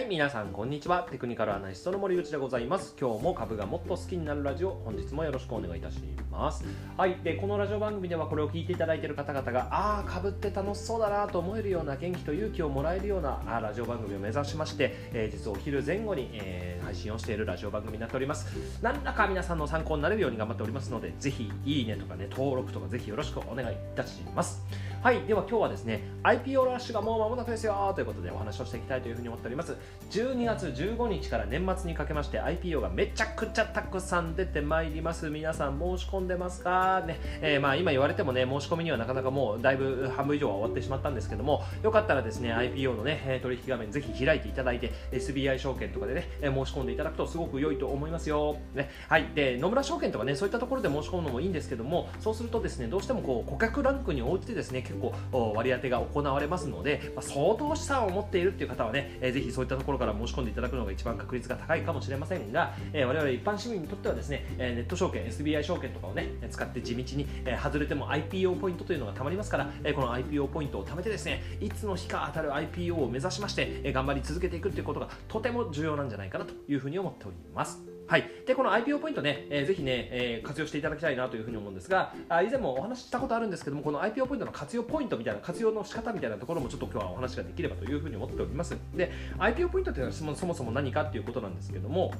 はい皆さんこんにちは。テクニカルアナリストの森口でございます。今日も株がもっと好きになるラジオ本日もよろしくお願いいたします。はいでこのラジオ番組ではこれを聞いていただいている方々がああ株って楽しそうだなと思えるような元気と勇気をもらえるようなあラジオ番組を目指しまして、えー、実はお昼前後に、えー、配信をしているラジオ番組になっております。何らか皆さんの参考になれるように頑張っておりますのでぜひいいねとかね登録とかぜひよろしくお願いいたします。はいでは今日はですね IPO ラッシュがもう間もなくですよということでお話をしていきたいというふうに思っております。12月15日から年末にかけまして IPO がめちゃくちゃたくさん出てまいります。皆さん申し込んでますか？ね、えー、まあ今言われてもね申し込みにはなかなかもうだいぶ半分以上は終わってしまったんですけどもよかったらですね IPO のね取引画面ぜひ開いていただいて SBI 証券とかでね申し込んでいただくとすごく良いと思いますよ。ね。はい。で野村証券とかねそういったところで申し込むのもいいんですけどもそうするとですねどうしてもこう顧客ランクに応じてですね結構割り当てが行われますので、まあ、相当資産を持っているっていう方はね、えー、ぜひそういったところから申し込んでいただくのが一番確率が高いかもしれませんが、えー、我々一般市民にとってはですね、えー、ネット証券 SBI 証券とかをね使って地道に、えー、外れても IPO ポイントというのがたまりますから、えー、この IPO ポイントを貯めてですねいつの日か当たる IPO を目指しまして、えー、頑張り続けていくということがとても重要なんじゃないかなというふうに思っております。はい、でこの IPO ポイントね、えー、ぜひね、えー、活用していただきたいなというふうに思うんですがあ以前もお話ししたことあるんですけどもこの IPO ポイントの活用ポイントみたいな活用の仕方みたいなところもちょっと今日はお話ができればというふうに思っております。で IPO ポイントというのはそもそも何かということなんですけども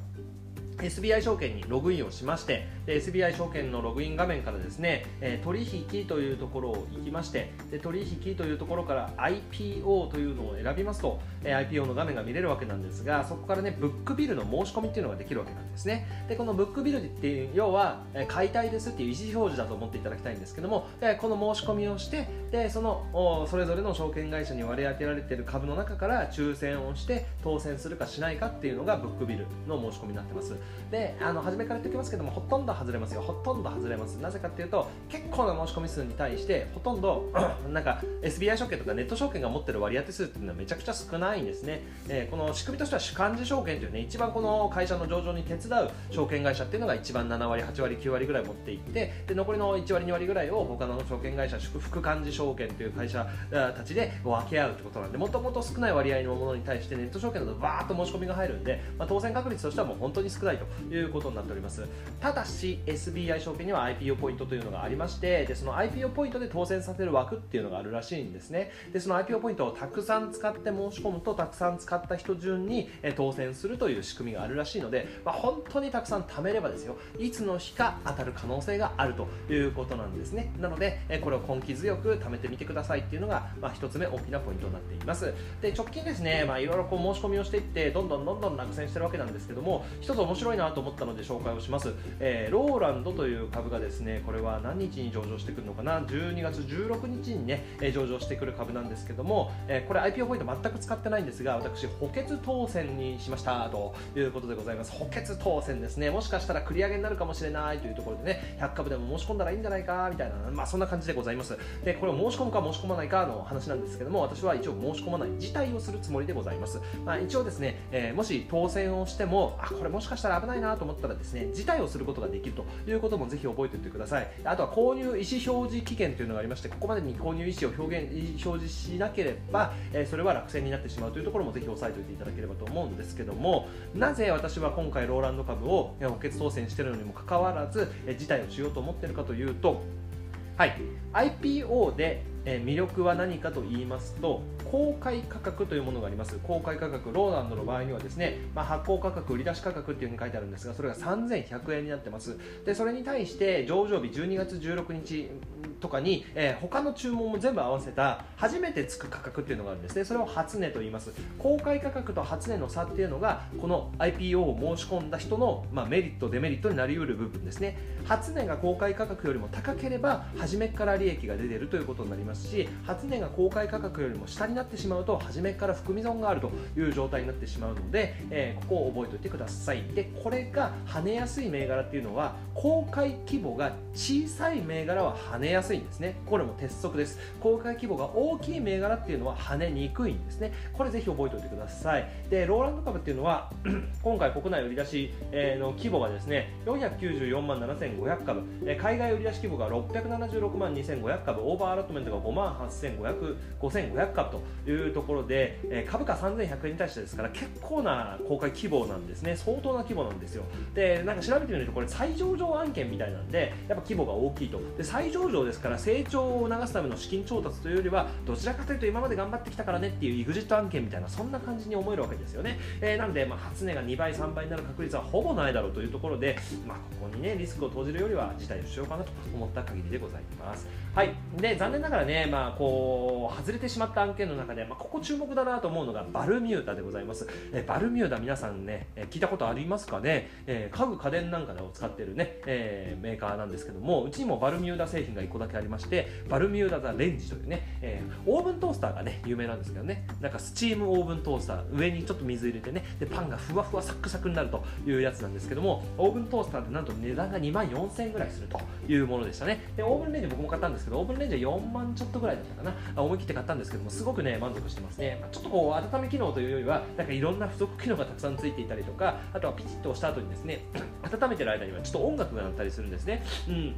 SBI 証券にログインをしまして SBI 証券のログイン画面からですね、えー、取引というところを行きましてで取引というところから IPO というのを選びますと、えー、IPO の画面が見れるわけなんですがそこからねブックビルの申し込みっていうのができるわけなんですね。でこのブックビルっていう要は、えー、買いたいですっていう意思表示だと思っていただきたいんですけども、えこの申し込みをしてでそのそれぞれの証券会社に割り当てられている株の中から抽選をして当選するかしないかっていうのがブックビルの申し込みになってます。であの初めから言っておきますけどもほとんど外れますよ。ほとんど外れます。なぜかっていうと結構な申し込み数に対してほとんど なんか SBI 証券とかネット証券が持ってる割り当数っていうのはめちゃくちゃ少ないんですね、えー、この仕組みとしては主幹事証券というね一番この会社の上場に手伝う証券会社っていうのが一番7割8割9割ぐらい持っていってで残りの1割2割ぐらいを他の証券会社副幹事証券という会社たちで分け合うってことなんでもともと少ない割合のものに対してネット証券だとバーッと申し込みが入るんで、まあ、当選確率としてはもう本当に少ないということになっております。ただし SBI 証券には IPO ポイントというのがありましてでその IPO ポイントで当選させる枠っていうのがあるらしいんですね。でその IPO ポイントをたくさん使って申し込むとたくさん使った人順に当選するという仕組みがあるらしいので、まあ、本当にたくさん貯めればですよ。いつの日か当たる可能性があるということなんですね。なのでこれを根気強く貯めてみてくださいっていうのが、まあ、1つ目大きなポイントになっています。で直近ですね、まあ、いろいろこう申し込みをしていってどんどんどんどん落選してるわけなんですけども一つ面白いなと思ったので紹介をします、えー、ローランドという株がですねこれは何日に上場してくるのかな？12月16日にね、え上場してくる株なんですけども、えこれ IPO ポイント全く使ってないんですが私補欠当選にしましたということでございます。補欠当選ですね。もしかしたら繰り上げになるかもしれないというところでね100株でも申し込んだらいいんじゃないかみたいなまあそんな感じでございます。でこれを申し込むか申し込まないかの話なんですけども私は一応申し込まない辞退をするつもりでございます、まあ、一応ですね、えー、もし当選をしてもあこれもしかしたら危ないなと思ったらですね辞退をすることができるということもぜひ覚えておいてください。あとは購入意思表示期限というのがありましてここまでに購入意思を表現表示しなければ、えー、それは落選になってしまうというところもぜひ押さえておいていただければと思うんですけどもなぜ私は今回ローランド株を補欠当選しているのにもかかわらず、えー、辞退をしようと思っているかというとはい、IPO でえ魅力は何かと言いますと公開価格というものがあります。公開価格ローランドの場合にはですね、まあ、発行価格売り出し価格っていうふうに書いてあるんですがそれが3100円になってます。でそれに対して上場日12月16日とかに、えー、他の注文も全部合わせた初めてつく価格っていうのがあるんですね。それを初値と言います。公開価格と初値の差っていうのがこの IPO を申し込んだ人の、まあ、メリットデメリットになりうる部分ですね。初値が公開価格よりも高ければ初めから利益が出てるということになりますし初値が公開価格よりも下になってしまうと初めから含み損があるという状態になってしまうので、えー、ここを覚えておいてください。でこれが跳ねやすい銘柄っていうのは公開規模が小さい銘柄は跳ねやすい。すいんですね。これも鉄則です。公開規模が大きい銘柄っていうのは跳ねにくいんですね。これぜひ覚えておいてください。でローランド株っていうのは 今回国内売り出しの規模がですね494万7500株。海外売り出し規模が676万2500株。オーバーアラットメントが5万8500 5500株というところで株価3100円に対してですから結構な公開規模なんですね。相当な規模なんですよ。でなんか調べてみるとこれ再上場案件みたいなんでやっぱ規模が大きいと。で再上場ですから成長を促すための資金調達というよりはどちらかというと今まで頑張ってきたからねっていう EXIT 案件みたいなそんな感じに思えるわけですよね、えー、なんで、まあ、初値が2倍3倍になる確率はほぼないだろうというところで、まあ、ここにねリスクを投じるよりは辞退をしようかなと思った限りでございます。はい。で残念ながらね、まあ、こう外れてしまった案件の中で、まあ、ここ注目だなと思うのがバルミューダでございます、えバルミューダ皆さんね、聞いたことありますかね、えー、家具家電なんかを作ってるね、えー、メーカーなんですけどもうちにもバルミューダ製品が1個だけありましてバルミューダザレンジというね、えー、オーブントースターがね有名なんですけどね。なんかスチームオーブントースター上にちょっと水入れてねでパンがふわふわサクサクになるというやつなんですけどもオーブントースターってなんと値段が2万4000円ぐらいするというものでしたね。でオーブンレンジ僕も買ったんですけどオーブンレンジは4万ちょっとぐらいだったかな。思い切って買ったんですけどもすごくね満足してますね、まあ、ちょっとこう温め機能というよりはなんかいろんな付属機能がたくさんついていたりとかあとはピチッと押した後にですね 温めてる間にはちょっと音楽が鳴ったりするんですね、うん。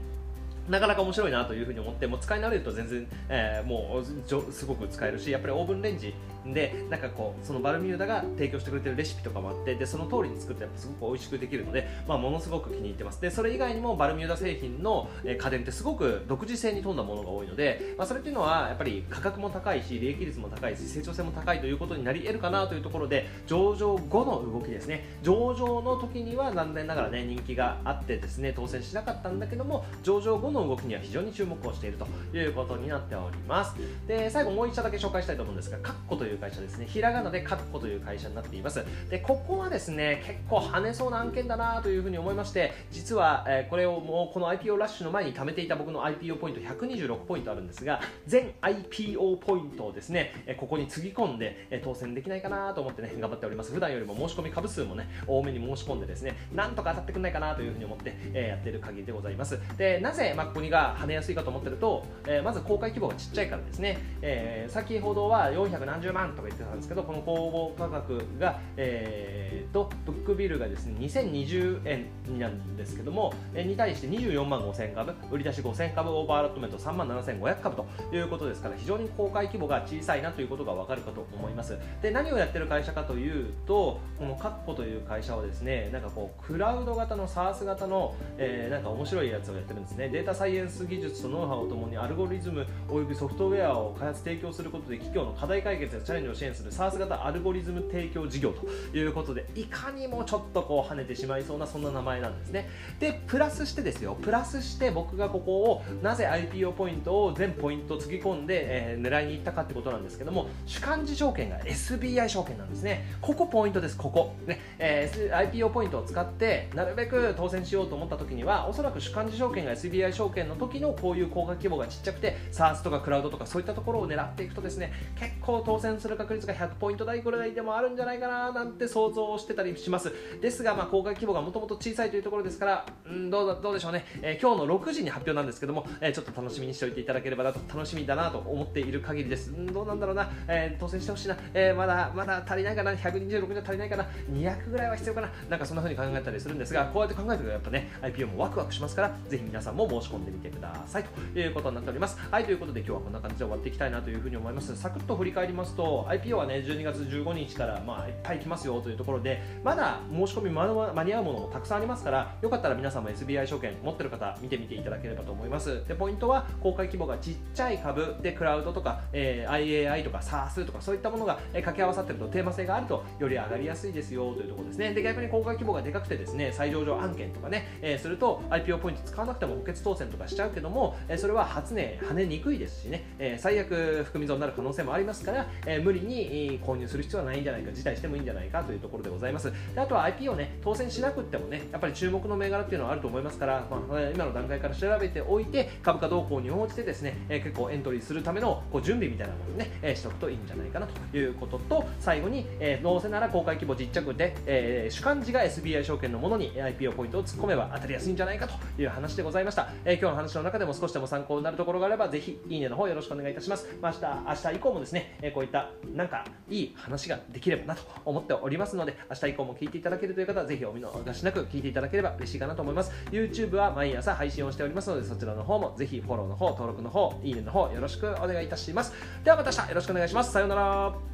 なかなか面白いなというふうに思ってもう使い慣れると全然、えー、もうすごく使えるしやっぱりオーブンレンジでなんかこうそのバルミューダが提供してくれてるレシピとかもあってでその通りに作ってやっぱすごく美味しくできるので、まあ、ものすごく気に入ってます。でそれ以外にもバルミューダ製品の家電ってすごく独自性に富んだものが多いので、まあ、それっていうのはやっぱり価格も高いし利益率も高いし成長性も高いということになり得るかなというところで上場後の動きですね。上場の時には残念ながらね人気があってですね当選しなかったんだけども上場後の動きには非常に注目をしているということになっております。で最後もう1社だけ紹介したいと思うんですがカッコという会社ですね。ひらがなでカッコという会社になっています。でここはですね結構跳ねそうな案件だなというふうに思いまして実は、え、これをもうこの IPO ラッシュの前に貯めていた僕の IPO ポイント126ポイントあるんですが全 IPO ポイントをですね、えここにつぎ込んで、え当選できないかなと思ってね 頑張っております。普段よりも申し込み株数もね多めに申し込んでですねなんとか当たってくれないかなというふうに思って、えやってる限りでございます。でなぜ、まあ、ここにが跳ねやすいかと思ってると、えまず公開規模がちっちゃいからですね、え先ほどは400何十万とか言ってたんですけどこの公募価格が、えーと、ブックビルがですね2020円なんですけども、えに対して24万5000株売り出し5000株オーバーラットメント3万7500株ということですから非常に公開規模が小さいなということが分かるかと思います。で何をやってる会社かというとこのカッコという会社はですねなんかこうクラウド型の SARS 型の、えー、なんか面白いやつをやってるんですね。データサイエンス技術とノウハウをともにアルゴリズムおよびソフトウェアを開発提供することで企業の課題解決やチレンジを支援する SARS 型アルゴリズム提供事業ということでいかにもちょっとこう跳ねてしまいそうなそんな名前なんですね。でプラスしてですよ。プラスして僕がここをなぜ IPO ポイントを全ポイントつぎ込んで、えー、狙いに行ったかってことなんですけども主幹事証券が SBI 証券なんですね。ここポイントですここ。ね、えー、IPO ポイントを使ってなるべく当選しようと思った時にはおそらく主幹事証券が SBI 証券の時のこういう高額規模がちっちゃくて SARS とかクラウドとかそういったところを狙っていくとですね結構当選する確率が100ポイント台ぐらいでもあるんじゃないかななんて想像してたりします。ですが、まあ、公開規模がもともと小さいというところですからうんどうだどうでしょうね、えー、今日の6時に発表なんですけども、えー、ちょっと楽しみにしておいていただければなと楽しみだなと思っている限りです。うんどうなんだろうな、えー、当選してほしいな、えー、まだまだ足りないかな。126じゃ足りないかな。200ぐらいは必要かな。なんかそんな風に考えたりするんですがこうやって考えてるとやっぱね IPO もワクワクしますからぜひ皆さんも申し込んでみてください。ということになっております。はいということで今日はこんな感じで終わっていきたいなというふうに思います。サクッと振り返りますと IPO はね12月15日からまあいっぱい来ますよというところでまだ申し込み間に合うものもたくさんありますからよかったら皆さんも SBI 証券持ってる方見てみていただければと思います。でポイントは公開規模がちっちゃい株でクラウドとか、えー、IAI とか SARS とかそういったものが、掛け合わさってるとテーマ性があるとより上がりやすいですよというところですね。で逆に公開規模がでかくてですね再上場案件とかね、えー、すると IPO ポイント使わなくても補欠当選とかしちゃうけども、えー、それは初値跳ねにくいですしね、えー、最悪含み損になる可能性もありますから、え、え無理に購入する必要はないんじゃないか辞退してもいいんじゃないかというところでございます。であとは IP をね当選しなくってもねやっぱり注目の銘柄っていうのはあると思いますから、まあ、今の段階から調べておいて株価動向に応じてですね、えー、結構エントリーするためのこう準備みたいなものをね、えー、しておくといいんじゃないかなということと最後に、えー、どうせなら公開規模実着で、えー、主幹事が SBI 証券のものに IPO ポイントを突っ込めば当たりやすいんじゃないかという話でございました、えー今日の話の中でも少しでも参考になるところがあればぜひいいねの方よろしくお願いいたします、まあ、明日明日以降もですね、えこういったなんかいい話ができればなと思っておりますので明日以降も聞いていただけるという方はぜひお見逃しなく聞いていただければ嬉しいかなと思います。YouTube は毎朝配信をしておりますのでそちらの方もぜひフォローの方登録の方いいねの方よろしくお願いいたします。ではまた明日よろしくお願いします。さようなら。